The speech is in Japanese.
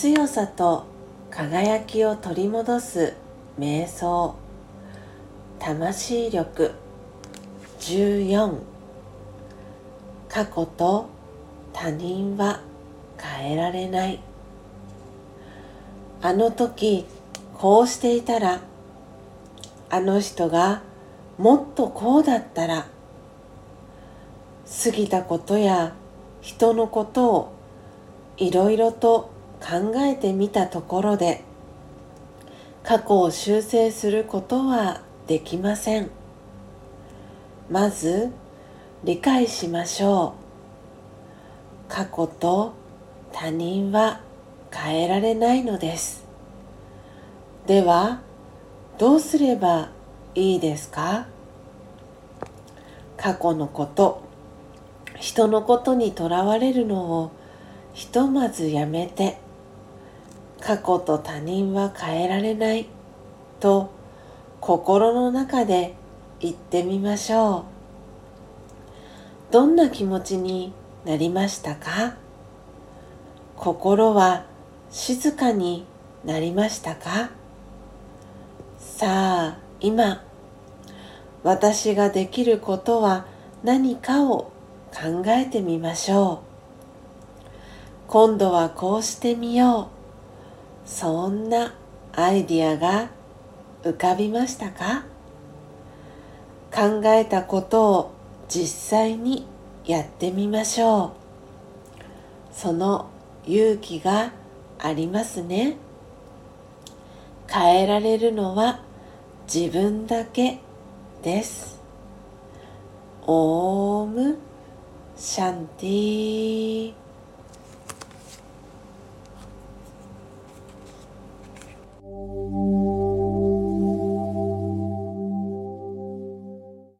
強さと輝きを取り戻す瞑想。魂力。14過去と他人は変えられない。あの時こうしていたらあの人がもっとこうだったら過ぎたことや人のことをいろいろと考えてみたところで過去を修正することはできません。まず理解しましょう。過去と他人は変えられないのです。ではどうすればいいですか？過去のこと人のことにとらわれるのをひとまずやめて過去と他人は変えられない。と心の中で言ってみましょう。どんな気持ちになりましたか？心は静かになりましたか？さあ今私ができることは何かを考えてみましょう。今度はこうしてみよう。そんなアイディアが浮かびましたか？考えたことを実際にやってみましょう。その勇気がありますね。変えられるのは自分だけです。オームシャンティー。